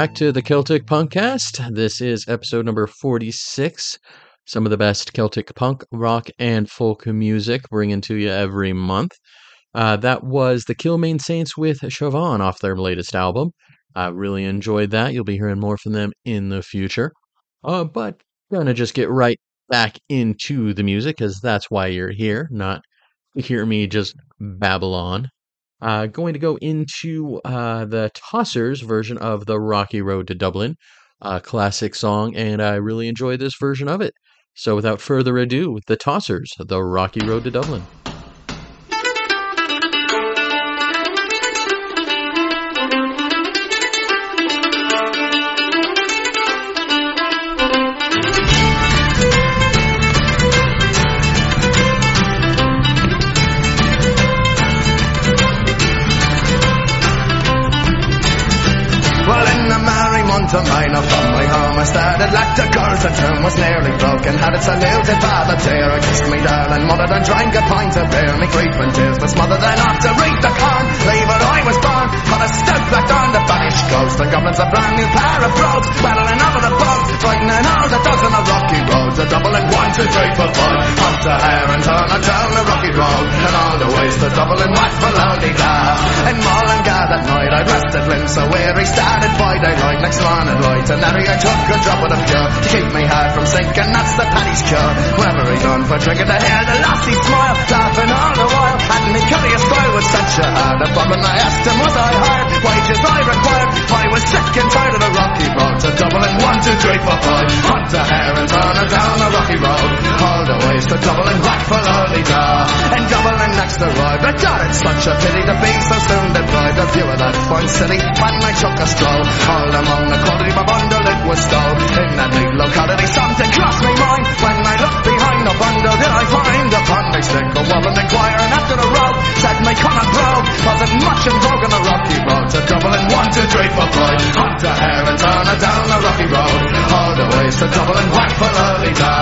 Back to the Celtic Punkcast. This is episode number 46. Some of the best Celtic punk, rock, and folk music bringing to you every month. Uh, that was the Kilmaine Saints with Siobhan off their latest album. I really enjoyed that. You'll be hearing more from them in the future. Uh, but gonna just get right back into the music because that's why you're here, not to hear me just babble on. Uh, going to go into uh, the Tossers version of the Rocky Road to Dublin, a classic song, and I really enjoy this version of it. So, without further ado, the Tossers, the Rocky Road to Dublin. Of May, now from my home I started like the girls at home was nearly broken. Had it saluted by the tear. I kissed me darling mother, then drank a pint of beer. Me and tears was smothered, then to read the corn. Leave where I got a stout black on the banished ghost. The goblins a brand new pair of brogues, battling over the bog, frightening all the dogs on the rocky road. A Dublin one, two, three, four, five. Up to hair and turn and down the rocky road. And all the ways to Dublin whack for lonely glass. In Mullingar that night I rested limbs so weary, started by daylight. Next morning light, and Harry I took a drop of the pure to keep me heart from sinking. That's the Paddy's cure. Whoever he done for drinking to hear the lassie smile, laughing all the while. And me curious style was such a hard a bob, and I asked him was I hired, wages I required. I was sick and tired of the rocky road to Dublin one, two, three, four, five. Hunt the hair and turn her down the rocky road. All the ways to Dublin whack for lonely da. And Dublin next arrived. I got it, such a pity to be so soon deprived of view of that fine city. When I took a stroll, all among the quantity my bundle it was stole. In that neat locality, something crossed me mind. When I looked behind bundle, did I find upon me stick a woman inquiring after the road? Said me come and brogue, wasn't much in vogue on the rocky road. To Dublin one, two, three, four, five. Hunt her hair and turn her down the rocky road. All the ways to Dublin whack for early da.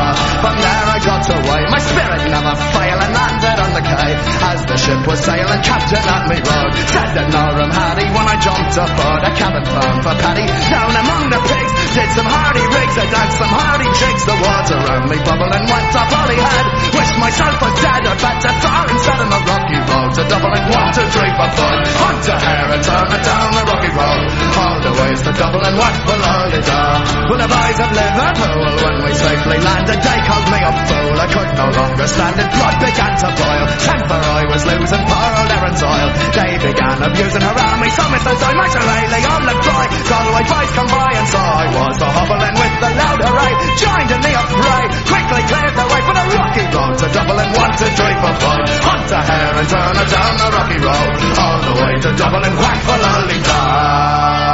From there I got away, my spirit never failed and landed on the quay. As the ship was sailing, captain at me rode. Said that Norham Hardy when I jumped aboard a cabin bound for Paddy. Down among the pigs, did some hardy rigs, I danced some hardy jigs. The water me bubbled and went up all he had. Wished myself was dead, I'd better far instead of the rocky road. To Dublin one, two, three, four. Hunt a hair and turn it down the rocky road. All the ways to Dublin whack below the door. Well, the boys of Liverpool, when we safely landed, they called me a fool. I could no longer stand it, blood began to boil. Temper I was losing, poor old Erin's oil. They began abusing her on me, so Mrs. I might lay on the cry. Galway boys come by and saw I was the hobbling with the loud hooray. Joined in the affray, quickly cleared the way for the rocky road. To Dublin, and one, two, three, four, five. Hunt a hare and turn her down the rocky road. All the way to Dublin whack for Lollygag.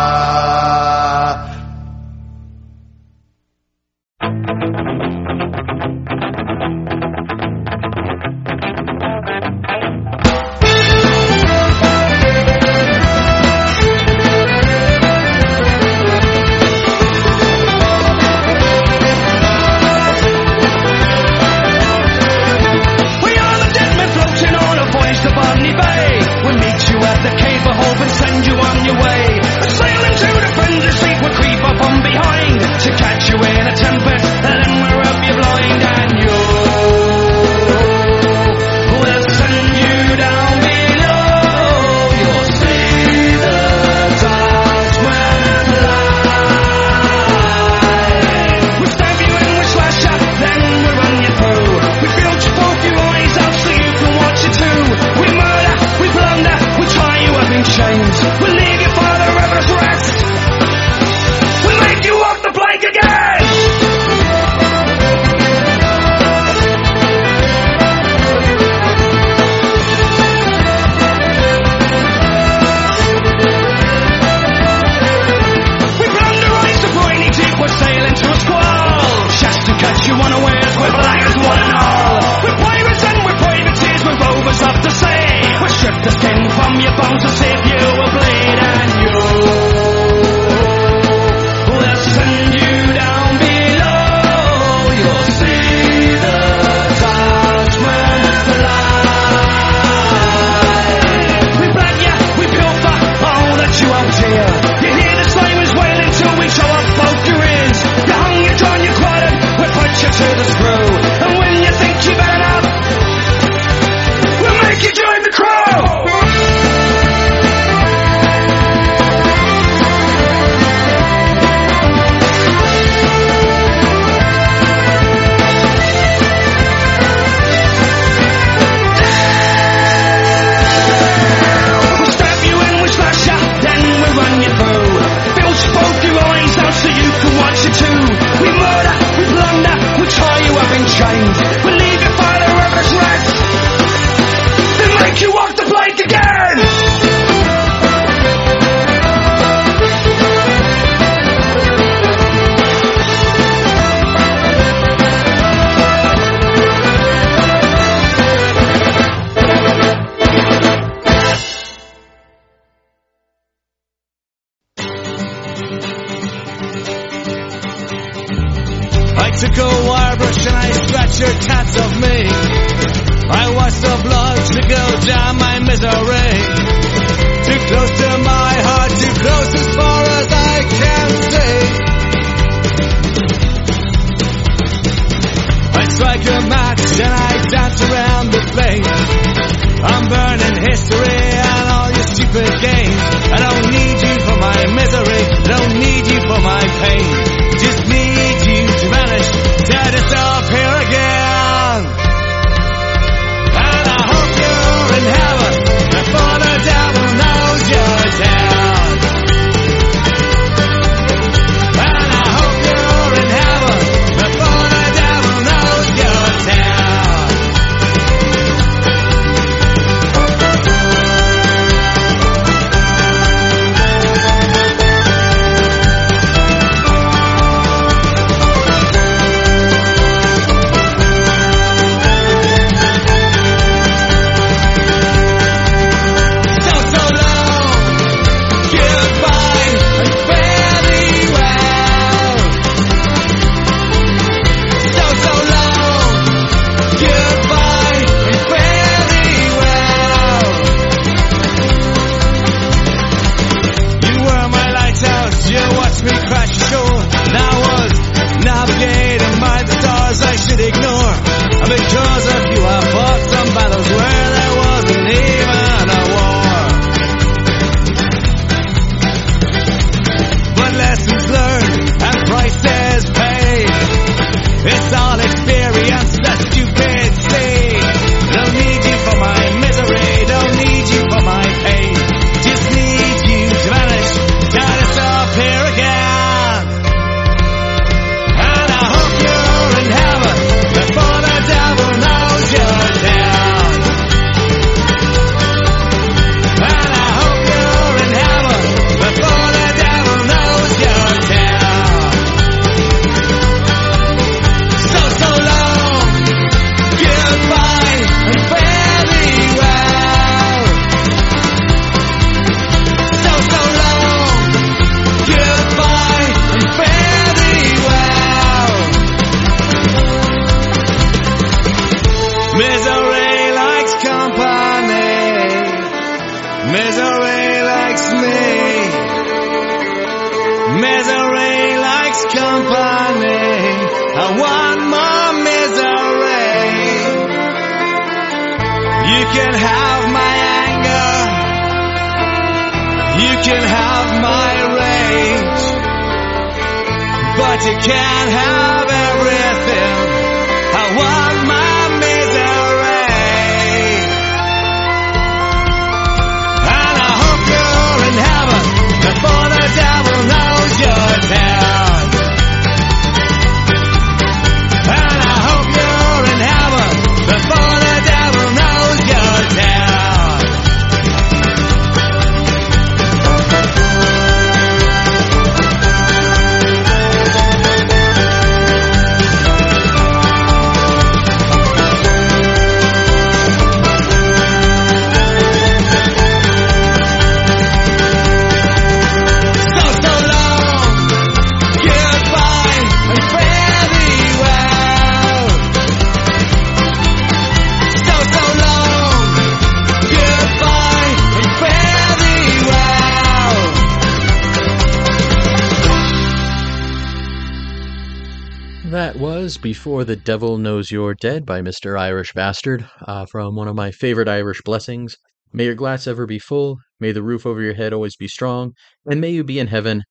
was Before the Devil Knows You're Dead by Mr. Irish Bastard uh, from one of my favorite Irish blessings. May your glass ever be full, may the roof over your head always be strong, and may you be in heaven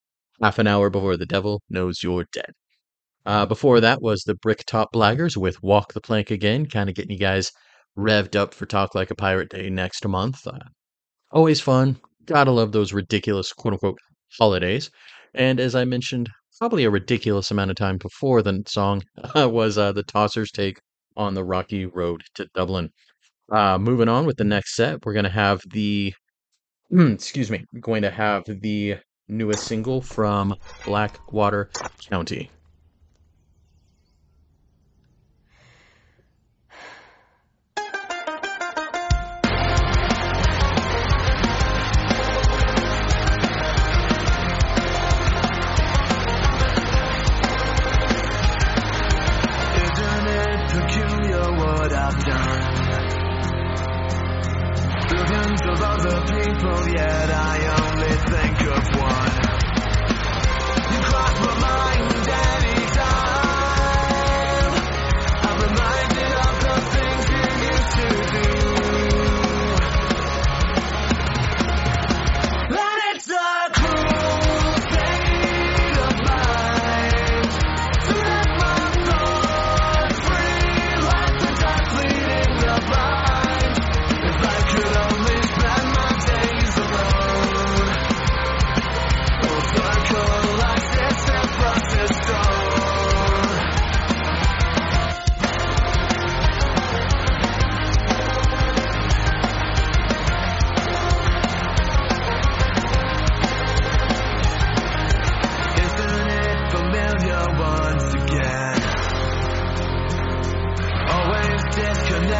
half an hour before the devil knows you're dead. Uh, before that was the Bricktop Blaggers with Walk the Plank Again, kind of getting you guys revved up for Talk Like a Pirate Day next month. Uh, always fun. Gotta love those ridiculous quote unquote holidays. And as I mentioned probably a ridiculous amount of time before the song uh, was uh, the Tossers' take on the rocky road to Dublin. Uh, moving on with the next set, we're going to have the, excuse me, going to have the newest single from Blackwater County. other people, yet I only think of one. You cross my mind.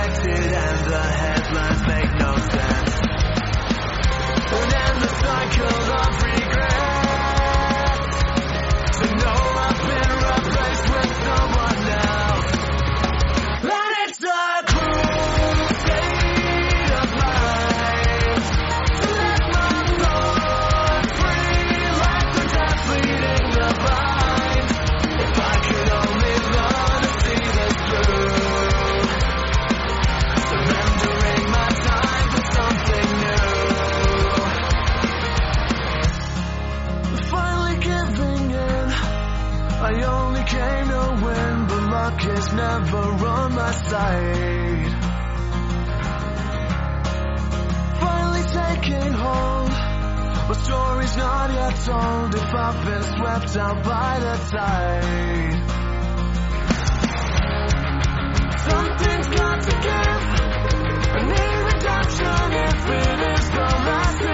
expected and the headlines make no sense. And end the cycle of regret. luck is never on my side. Finally taking hold, my story's not yet told. If I've been swept out by the tide, something's got to give. I need redemption if it is the last.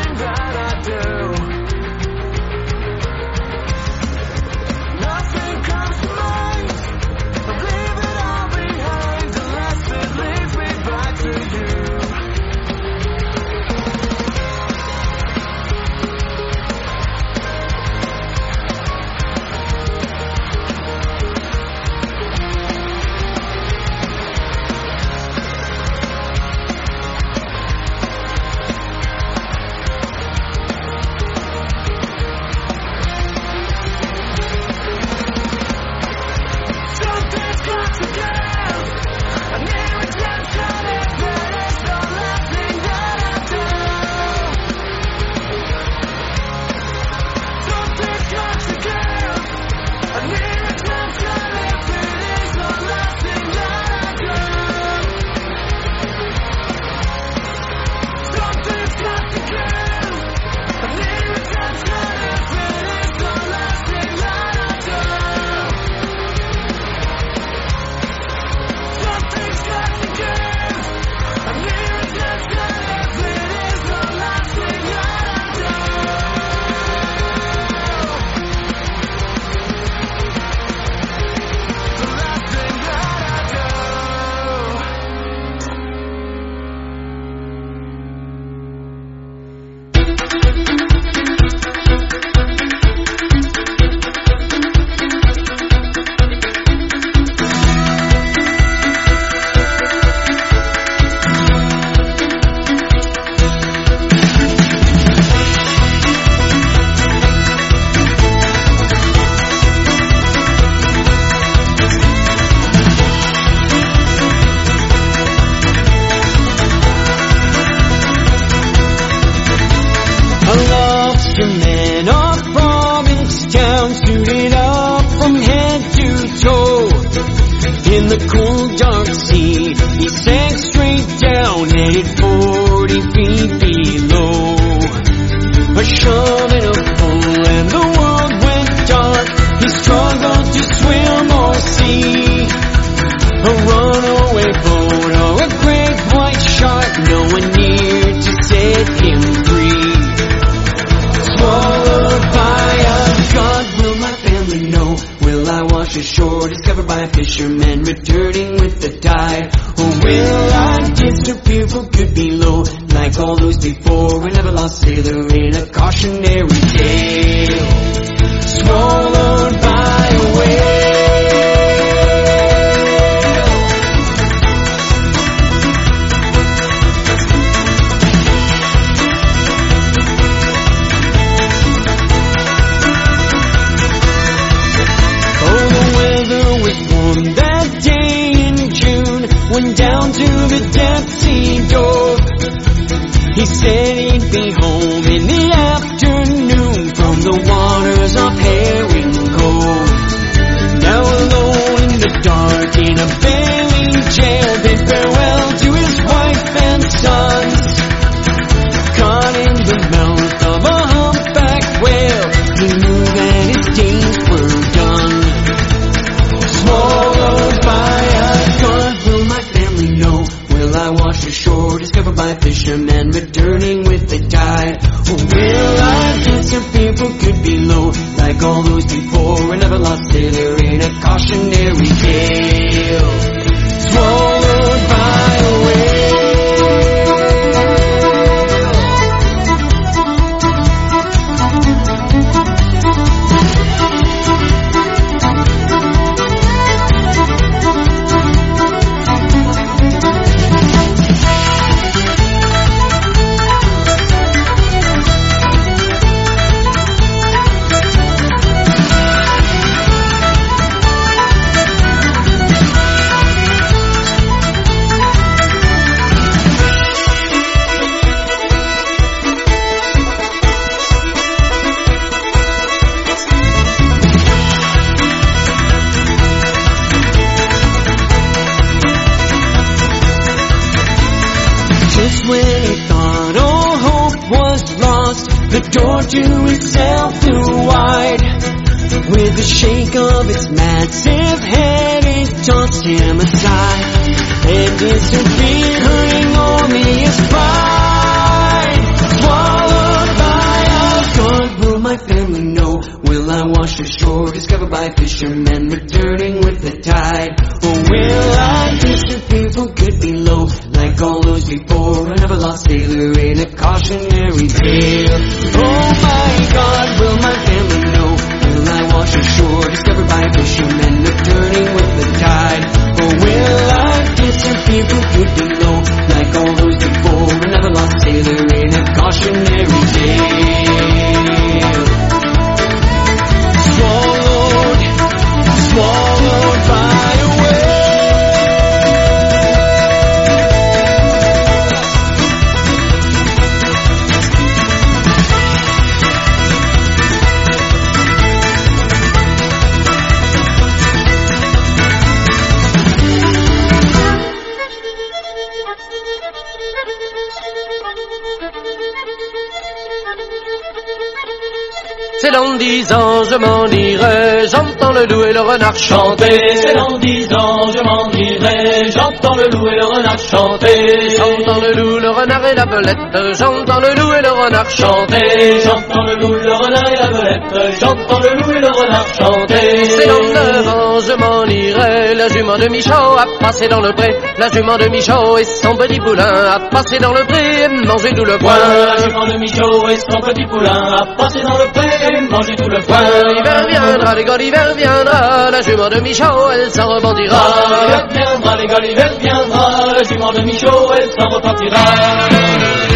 Him down to the depth sea door. He said he'd be home in the afternoon from the waters of Herring Cove. Now alone in the dark in a failing all those before, lost sailor in a cautionary m'en irai, j'entends le loup et le renard chanter. C'est dans dix ans, je m'en irai, j'entends le loup et le renard chanter. J'entends le loup, le renard et la belette, j'entends le loup et le renard chanter. J'entends le loup, le renard et la belette, j'entends le loup et le renard chanter. C'est dans neuf ans, je m'en irai, la jument de Michaud a passé dans le pré. La jument de Michaud et son petit poulain a passé dans le pré et mangé tout le foin. La jument de Michaud et son petit poulain a passé dans le pré et mangé tout le foin. L'hiver viendra, les gars, l'hiver viendra, la jument de Michaud, elle s'en rebondira. L'hiver viendra, les gars, l'hiver viendra, la jument de Michaud, elle s'en repartira.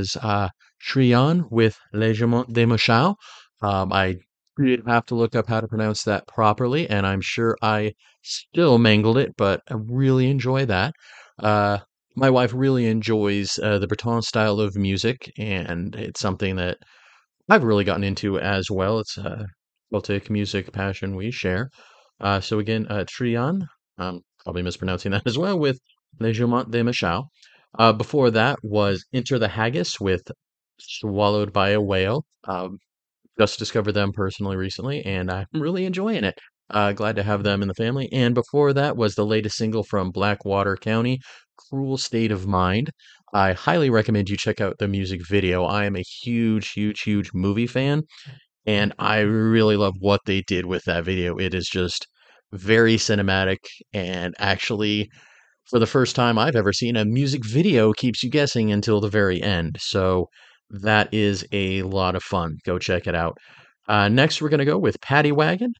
Was uh, Tri Yann with Legement de Machau. Um, I did have to look up how to pronounce that properly, and I'm sure I still mangled it, but I really enjoy that. Uh, my wife really enjoys uh, the Breton style of music, and it's something that I've really gotten into as well. It's a Celtic music passion we share. Uh, so again, uh, Tri Yann, I'm probably mispronouncing that as well, with Legement de Machau. Uh, before that was Enter the Haggis with Swallowed by a Whale. Um, just discovered them personally recently, and I'm really enjoying it. Uh, glad to have them in the family. And before that was the latest single from Blackwater County, Cruel State of Mind. I highly recommend you check out the music video. I am a huge, huge, huge movie fan, and I really love what they did with that video. It is just very cinematic and actually for the first time I've ever seen, a music video keeps you guessing until the very end. So that is a lot of fun. Go check it out. Uh, next, we're going to go with Paddy Waggin.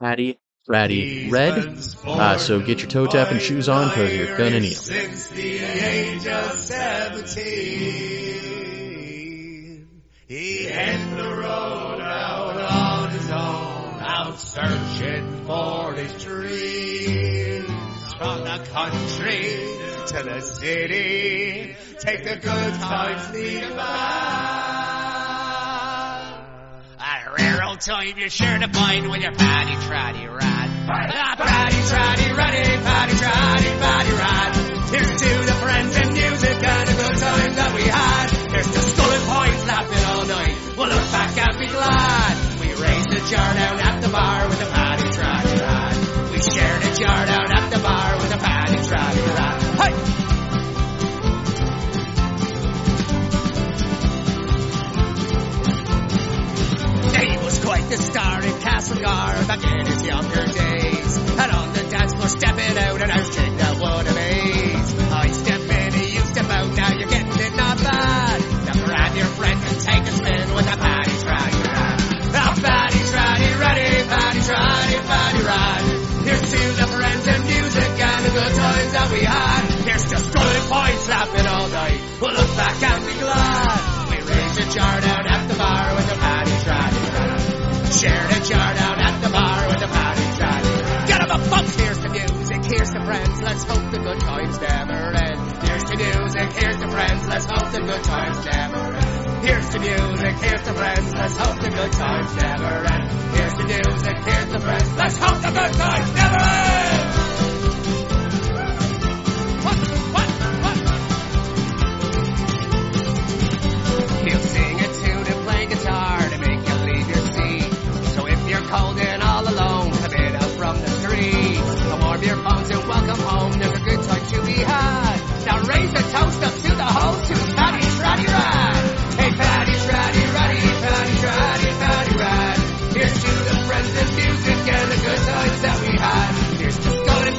Paddy Ratty Red. Uh, so get your toe tapping shoes on because you're going to need them. Since the age of seventeen, he hit the road out on his own, out searching for his dreams. From the country to the city, take the good times, leave the bad. A rare old time you're sure to find with your paddy traddy rad. Paddy traddy raddy, paddy traddy paddy rad. Here's to the friends and music and the good times that we had. Here's to skull and points laughing all night. We'll look back and be glad. We raised the jar down at the bar with a paddy traddy rad. We jar down at the bar with a paddy traddy rad. Hey! Dave was quite the star in Castlegar back in his younger days. And on the dance floor stepping out and house points laughing all night. We'll look back and be glad. We raised a jar down at the bar with a patty try. Shared a jar down at the bar with a patty try. Get a bumps, here's the music, here's the friends, let's hope the good times never end. Here's the music, here's the friends, let's hope the good times never end. Here's the music, here's the friends, let's hope the good times never end. Here's the music, here's the friends, let's hope the good times never end.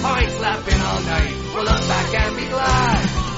Points laughing all night. We'll look back and be glad.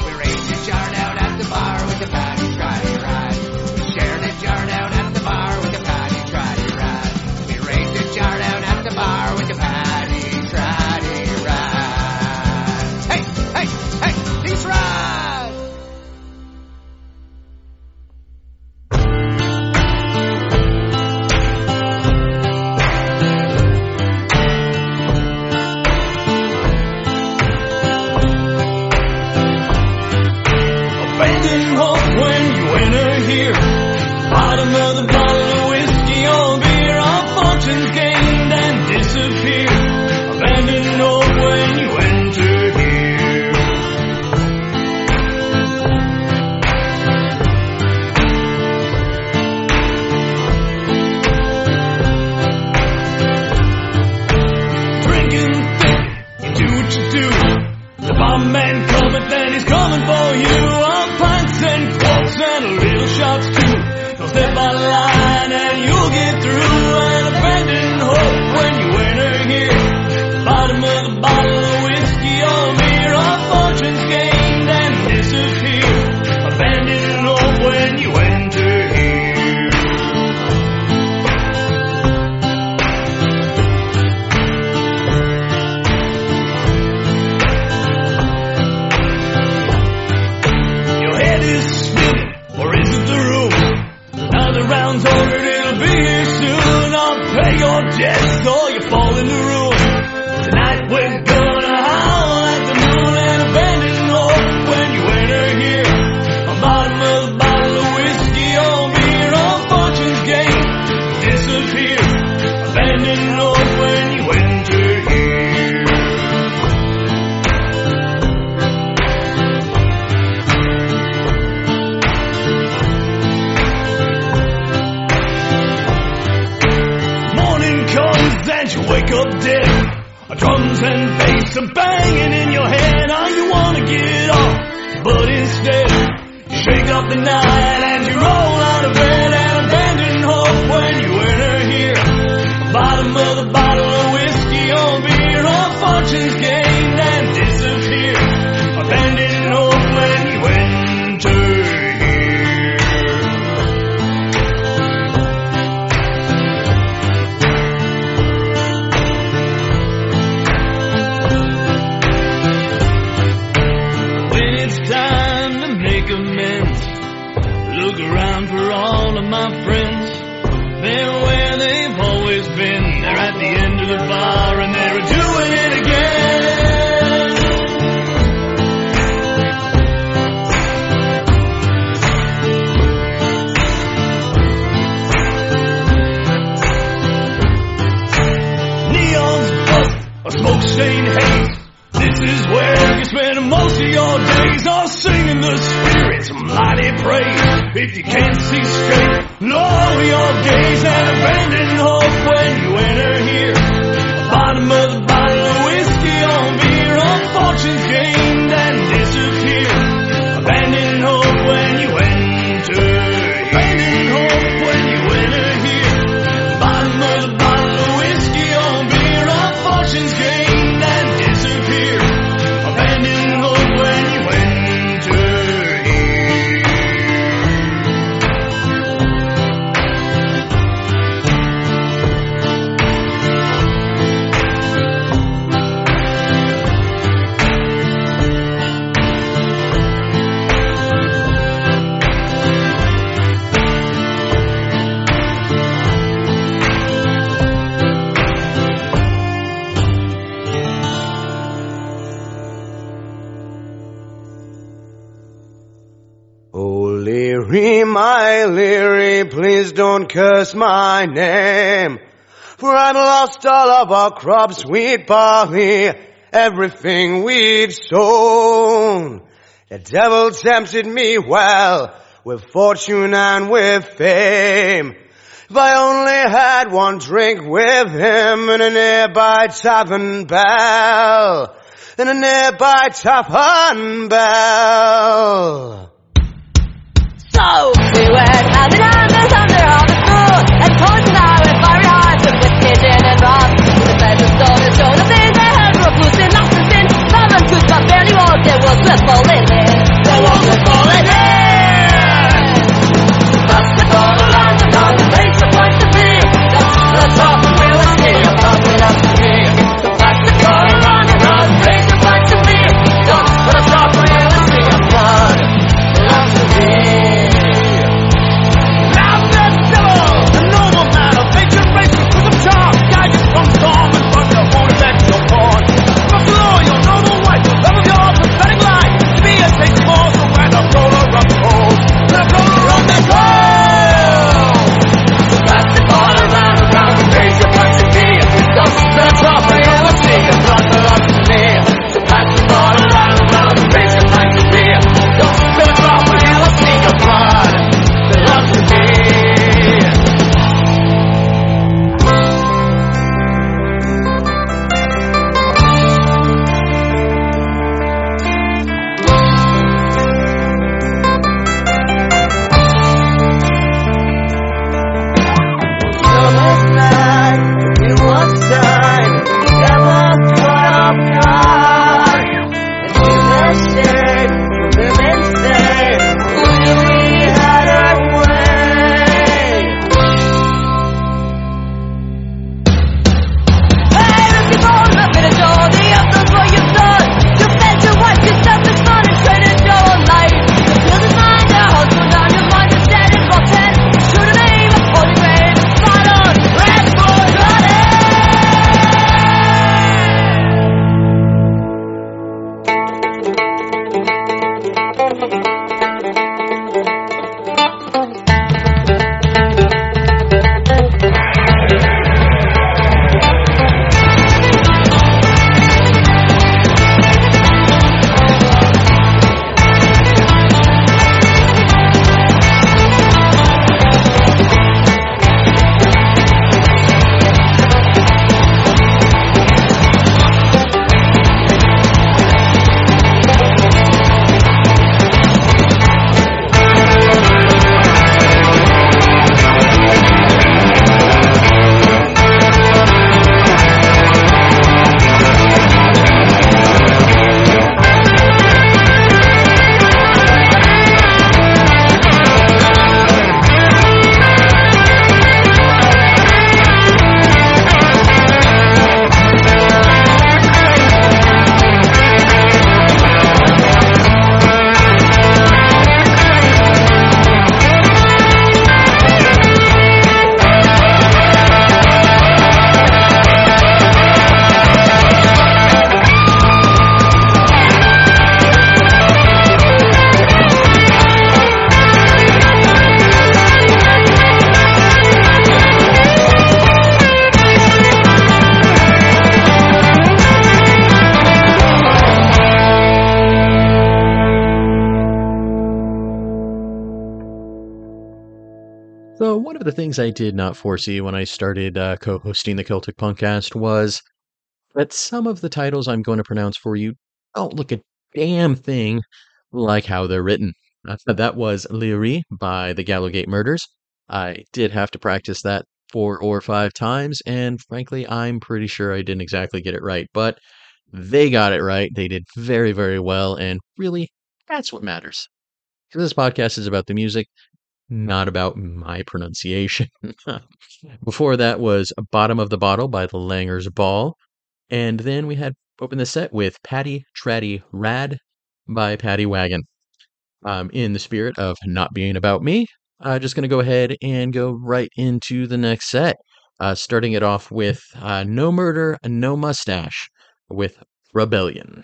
know you on pints and quarts and little shots too. Cause they're by line and you tonight. Shane Hayes. This is where you spend most of your days all singing the Spirit's mighty praise. If you can't see straight, lower your gaze and abandon hope when you enter here. Bottom of the don't curse my name. For I've lost all of our crops, wheat, barley, everything we've sown. The devil tempted me well, with fortune and with fame. If I only had one drink with him in a nearby tavern bell, in a nearby tavern bell. So we went out in the Let's in. Things I did not foresee when I started uh, co hosting the Celtic Punkcast was that some of the titles I'm going to pronounce for you don't look a damn thing like how they're written. Uh, that was Laoghaire by the Gallowgate Murders. I did have to practice that four or five times, and frankly, I'm pretty sure I didn't exactly get it right, but they got it right. They did very, very well, and really, that's what matters. Because this podcast is about the music, not about my pronunciation. Before that was Bottom of the Bottle by the Langers Ball. And then we had opened the set with Paddy Traddy Rad by Paddy Waggin. Um, in the spirit of not being about me, I'm just going to go ahead and go right into the next set. Uh, starting it off with uh, No Murder, No Mustache with Rebellion.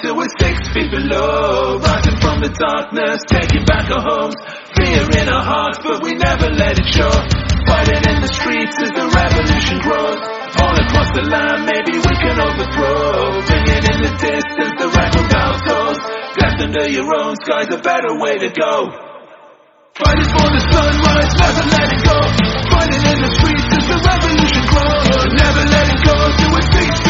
Till we're six feet below. Rising from the darkness, taking back our homes, fear in our hearts, but we never let it show. Fighting in the streets as the revolution grows. All across the land, maybe we can overthrow. Ringing in the distance, the record bell goes. Left under your own sky's a better way to go. Fighting for the sunrise, never letting go. Fighting in the streets as the revolution grows. Never letting go till we're six feet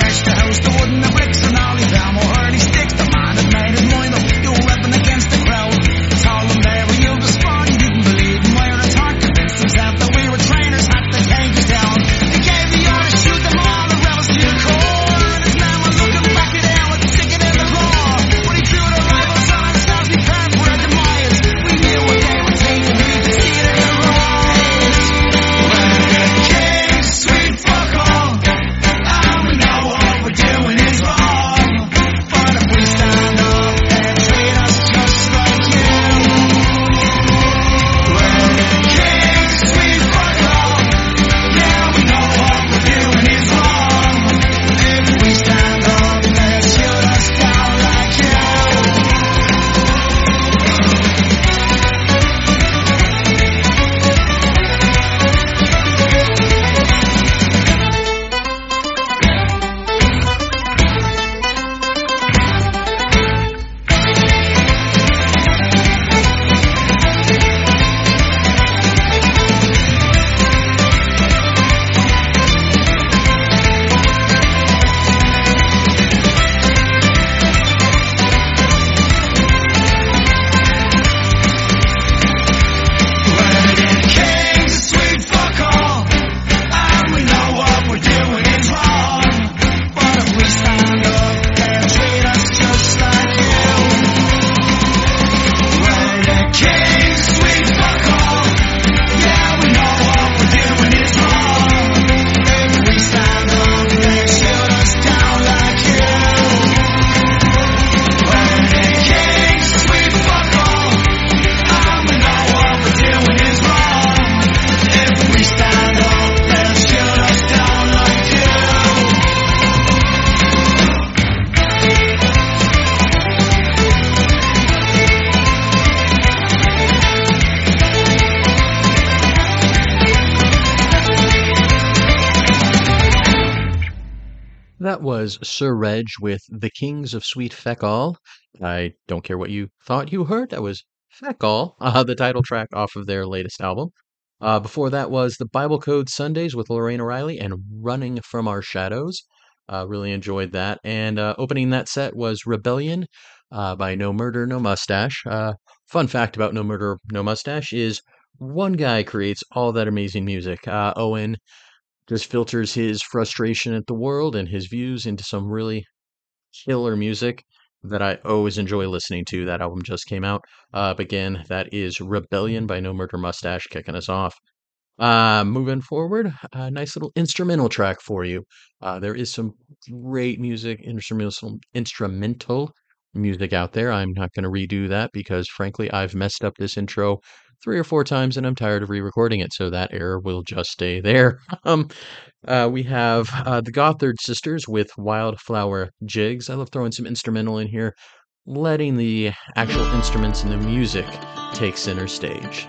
Searched the house, That was Sir Reg with The Kings of Sweet Feckall. I don't care what you thought you heard. That was Feckall, uh, the title track off of their latest album. Uh, before that was The Biblecode Sundays with Lorraine O'Reilly and Running from Our Shadows. Uh, really enjoyed that. And uh, opening that set was Rebellion uh, by No Murder, No Mustache. Uh, fun fact about No Murder, No Mustache is one guy creates all that amazing music. Uh, Owen just filters his frustration at the world and his views into some really killer music that I always enjoy listening to. That album just came out. Uh, again, that is Rebellion by No Murder Mustache kicking us off. Uh, moving forward, a nice little instrumental track for you. Uh, there is some great music, instrumental, instrumental music out there. I'm not going to redo that because, frankly, I've messed up this intro three or four times and I'm tired of re-recording it, so that error will just stay there. um, uh, we have uh, the Gothard Sisters with Wildflower Jigs. I love throwing some instrumental in here, letting the actual instruments and the music take center stage.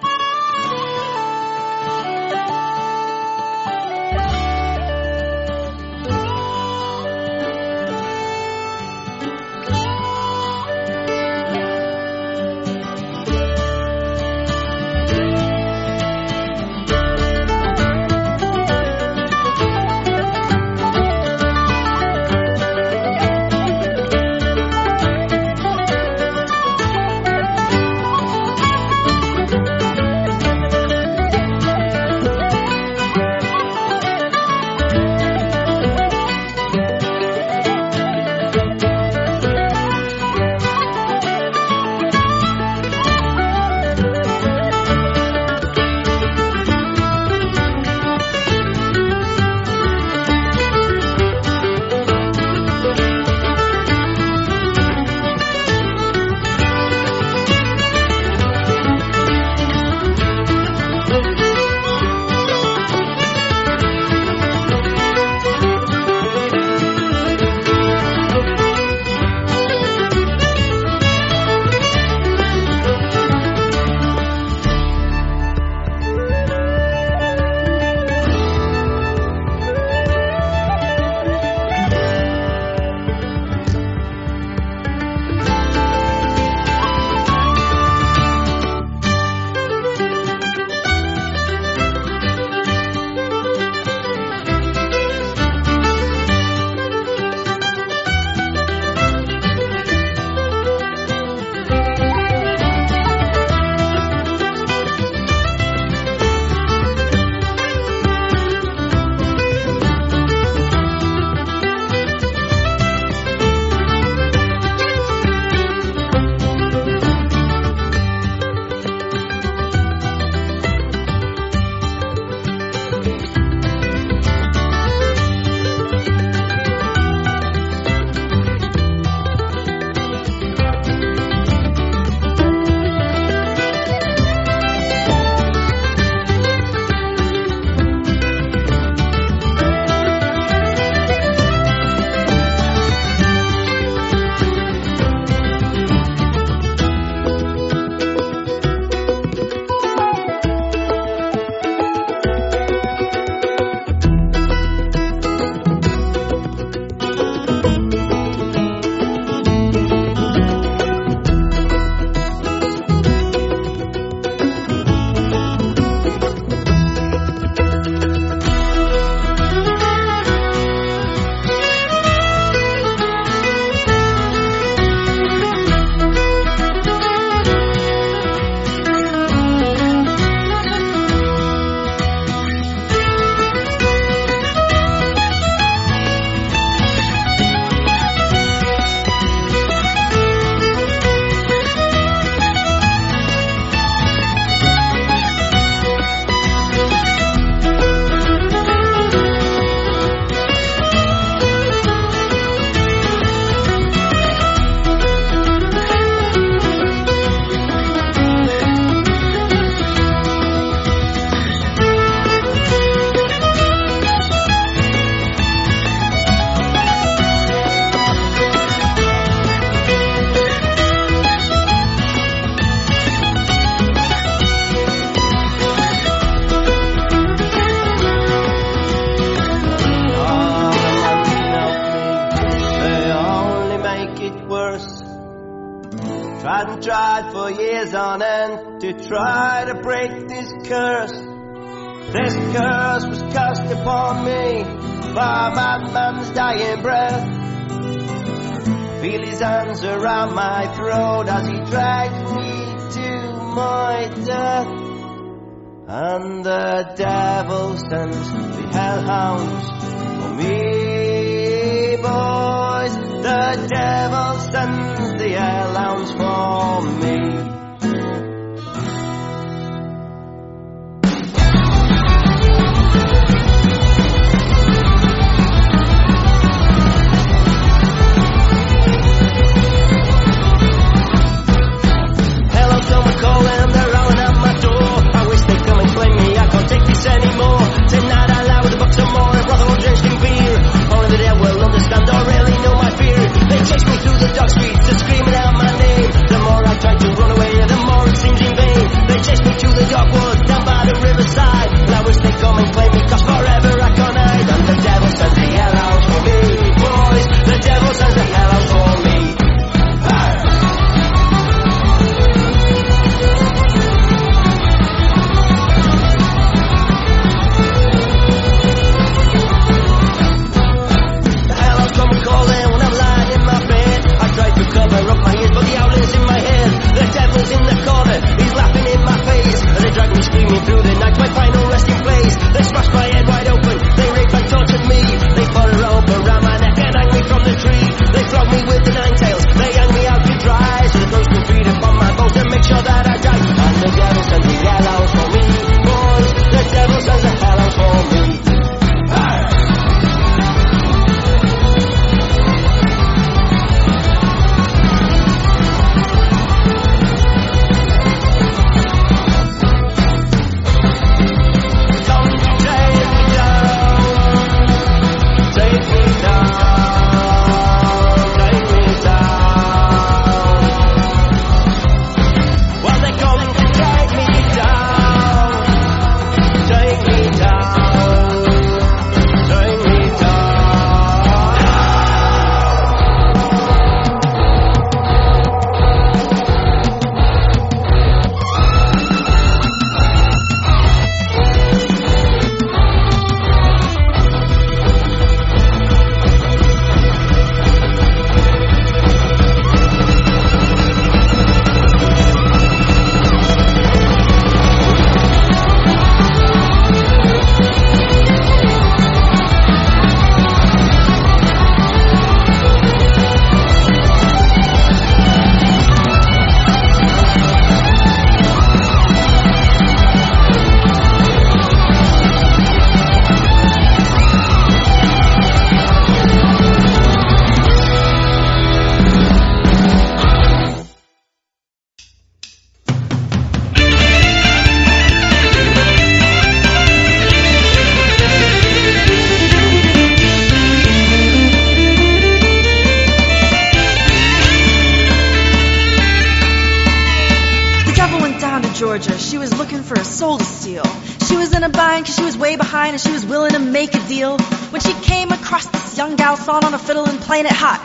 Down to Georgia. She was looking for a soul to steal. She was in a bind because she was way behind and she was willing to make a deal. When she came across this young gal sawing on a fiddle and playing it hot,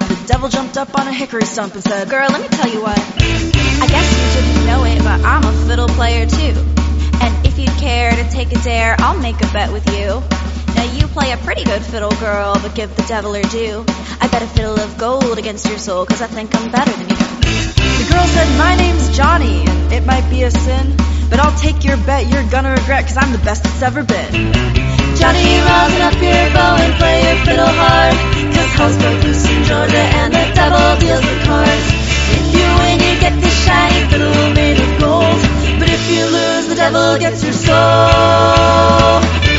the devil jumped up on a hickory stump and said, Girl, let me tell you what. I guess you didn't know it, but I'm a fiddle player too. And if you'd care to take a dare, I'll make a bet with you. Now you play a pretty good fiddle, girl, but give the devil her due. I bet a fiddle of gold against your soul, cause I think I'm better than you. Girl said, My name's Johnny, and it might be a sin, but I'll take your bet you're gonna regret, cause I'm the best it's ever been. Johnny, rosin up your bow and play your fiddle hard. Cause hell's broke loose in Georgia and the devil deals the cards. If you win, you get this shiny fiddle made of gold. But if you lose, the devil gets your soul.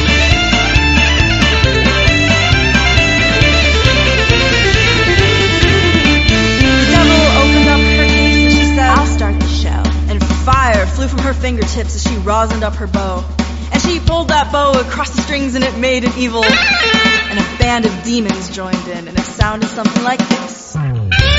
Flew from her fingertips as she rosined up her bow. And she pulled that bow across the strings and it made an evil. And a band of demons joined in and it sounded something like this.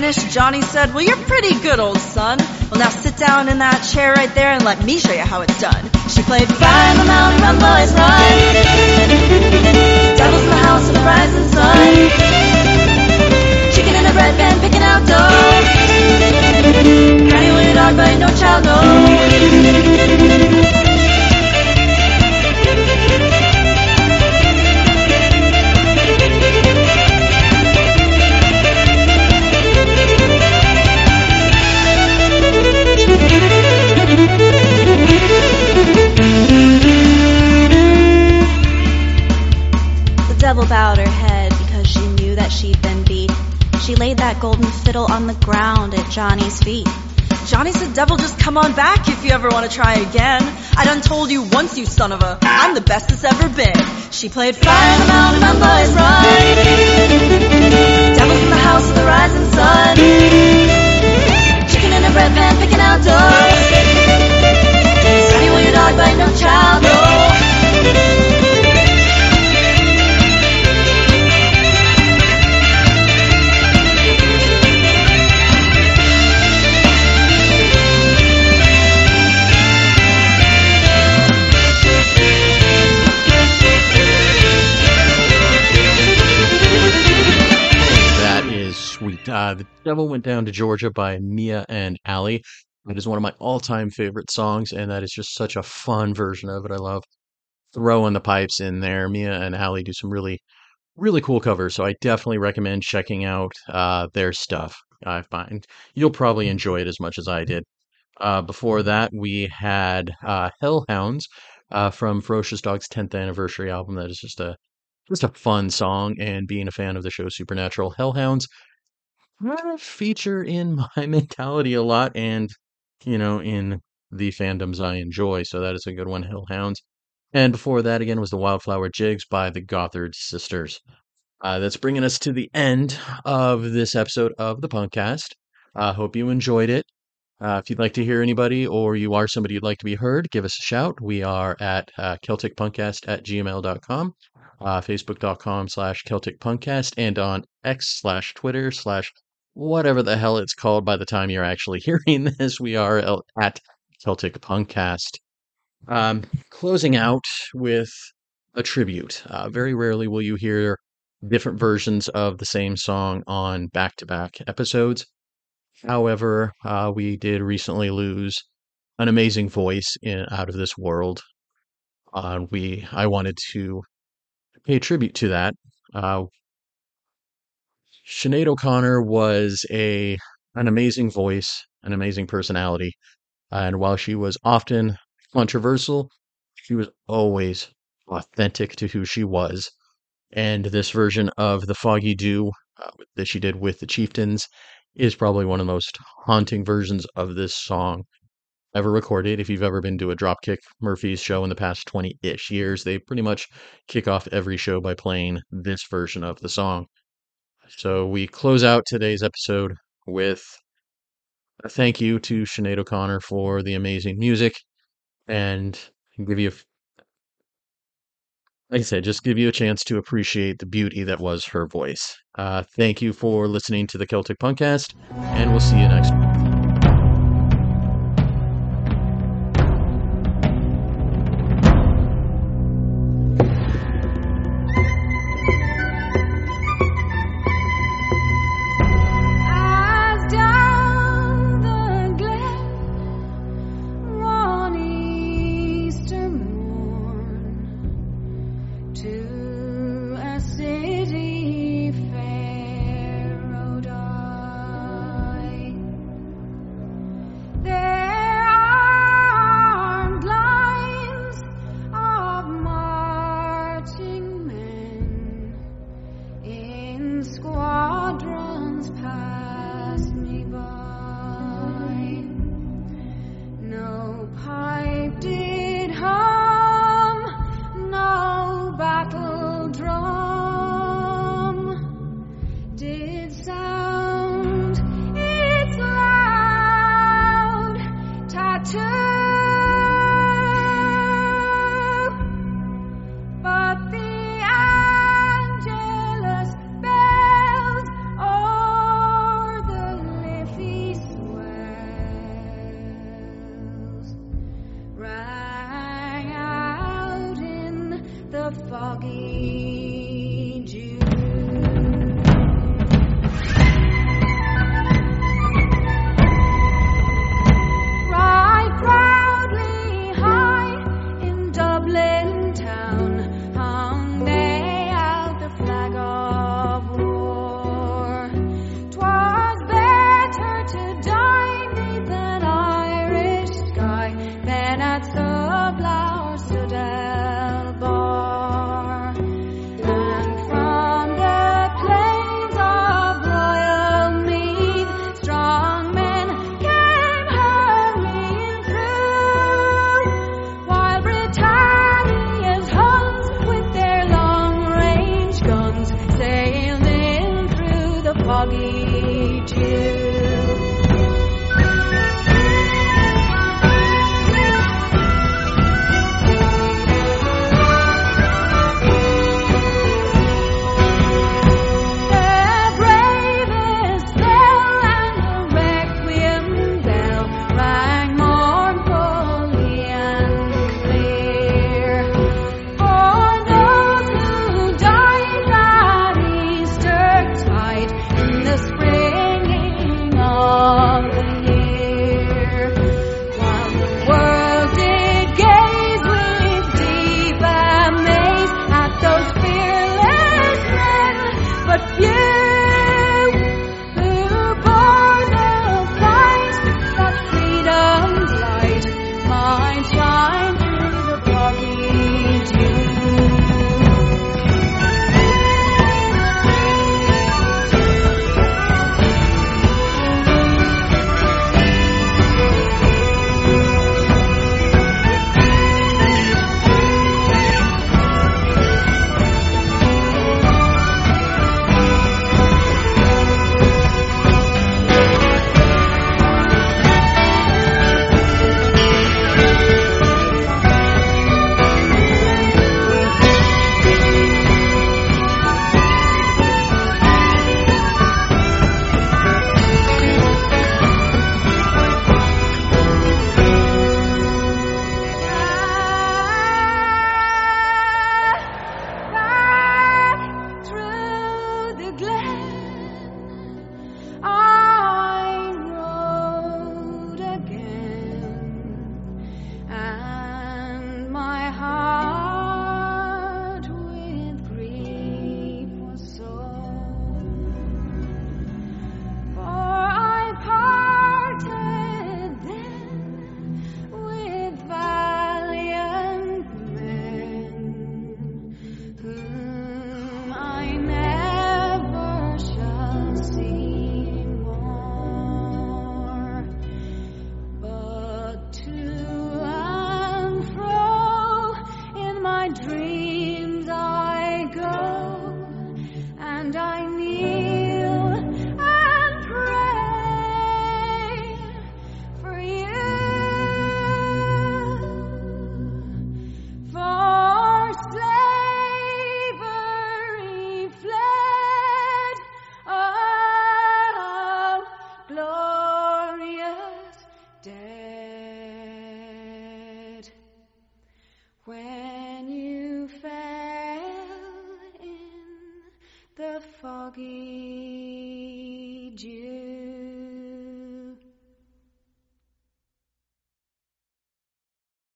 Johnny said, Well, you're pretty good, old son. Well, now sit down in that chair right there and let me show you how it's done. She played in the Mountain, Run, Boys, Run. Devils in the House of the Rising Sun. Chicken in a bread pan, picking out dough. Granny, will your dog bite? No child, no. On the ground at Johnny's feet. Johnny said, Devil, just come on back if you ever want to try again. I done told you once, you son of a, I'm the best that's ever been. She played Fire in the Mountain, Run, Boys, Run. Devils in the House of the Rising Sun. Chicken in a bread pan, picking out dough. Sonny, will your dog bite? No child, no. Uh, the Devil Went Down to Georgia by Mia and Ally. It is one of my all-time favorite songs, and that is just such a fun version of it. I love throwing the pipes in there. Mia and Ally do some really, really cool covers, so I definitely recommend checking out uh, their stuff. I find you'll probably enjoy it as much as I did. Uh, before that, we had uh, Hellhounds uh, from Ferocious Dog's 10th anniversary album. That is just a just a fun song, and being a fan of the show Supernatural, Hellhounds kind of feature in my mentality a lot, and you know, in the fandoms I enjoy. So that is a good one, Hellhounds. And before that, again, was the Wildflower Jigs by the Gothard Sisters. Uh, that's bringing us to the end of this episode of the Punkcast. I hope you enjoyed it. Uh, if you'd like to hear anybody or you are somebody you'd like to be heard, give us a shout. We are at uh, CelticPunkcast at gmail.com, uh, Facebook.com slash Celtic Punkcast, and on X slash Twitter slash whatever the hell it's called by the time you're actually hearing this. We are at Celtic Punkcast. Um, closing out with a tribute. Uh, very rarely will you hear different versions of the same song on back to back episodes. However, uh, we did recently lose an amazing voice in out of this world. Uh, we I wanted to pay tribute to that. Sinead O'Connor was a an amazing voice, an amazing personality, and while she was often controversial, she was always authentic to who she was. And this version of the Foggy Dew uh, that she did with the Chieftains is probably one of the most haunting versions of this song ever recorded. If you've ever been to a Dropkick Murphys show in the past 20 ish years, they pretty much kick off every show by playing this version of the song. So we close out today's episode with a thank you to Sinead O'Connor for the amazing music and give you, like I said, just give you a chance to appreciate the beauty that was her voice. Uh, thank you for listening to the Celtic Punkcast, and we'll see you next week.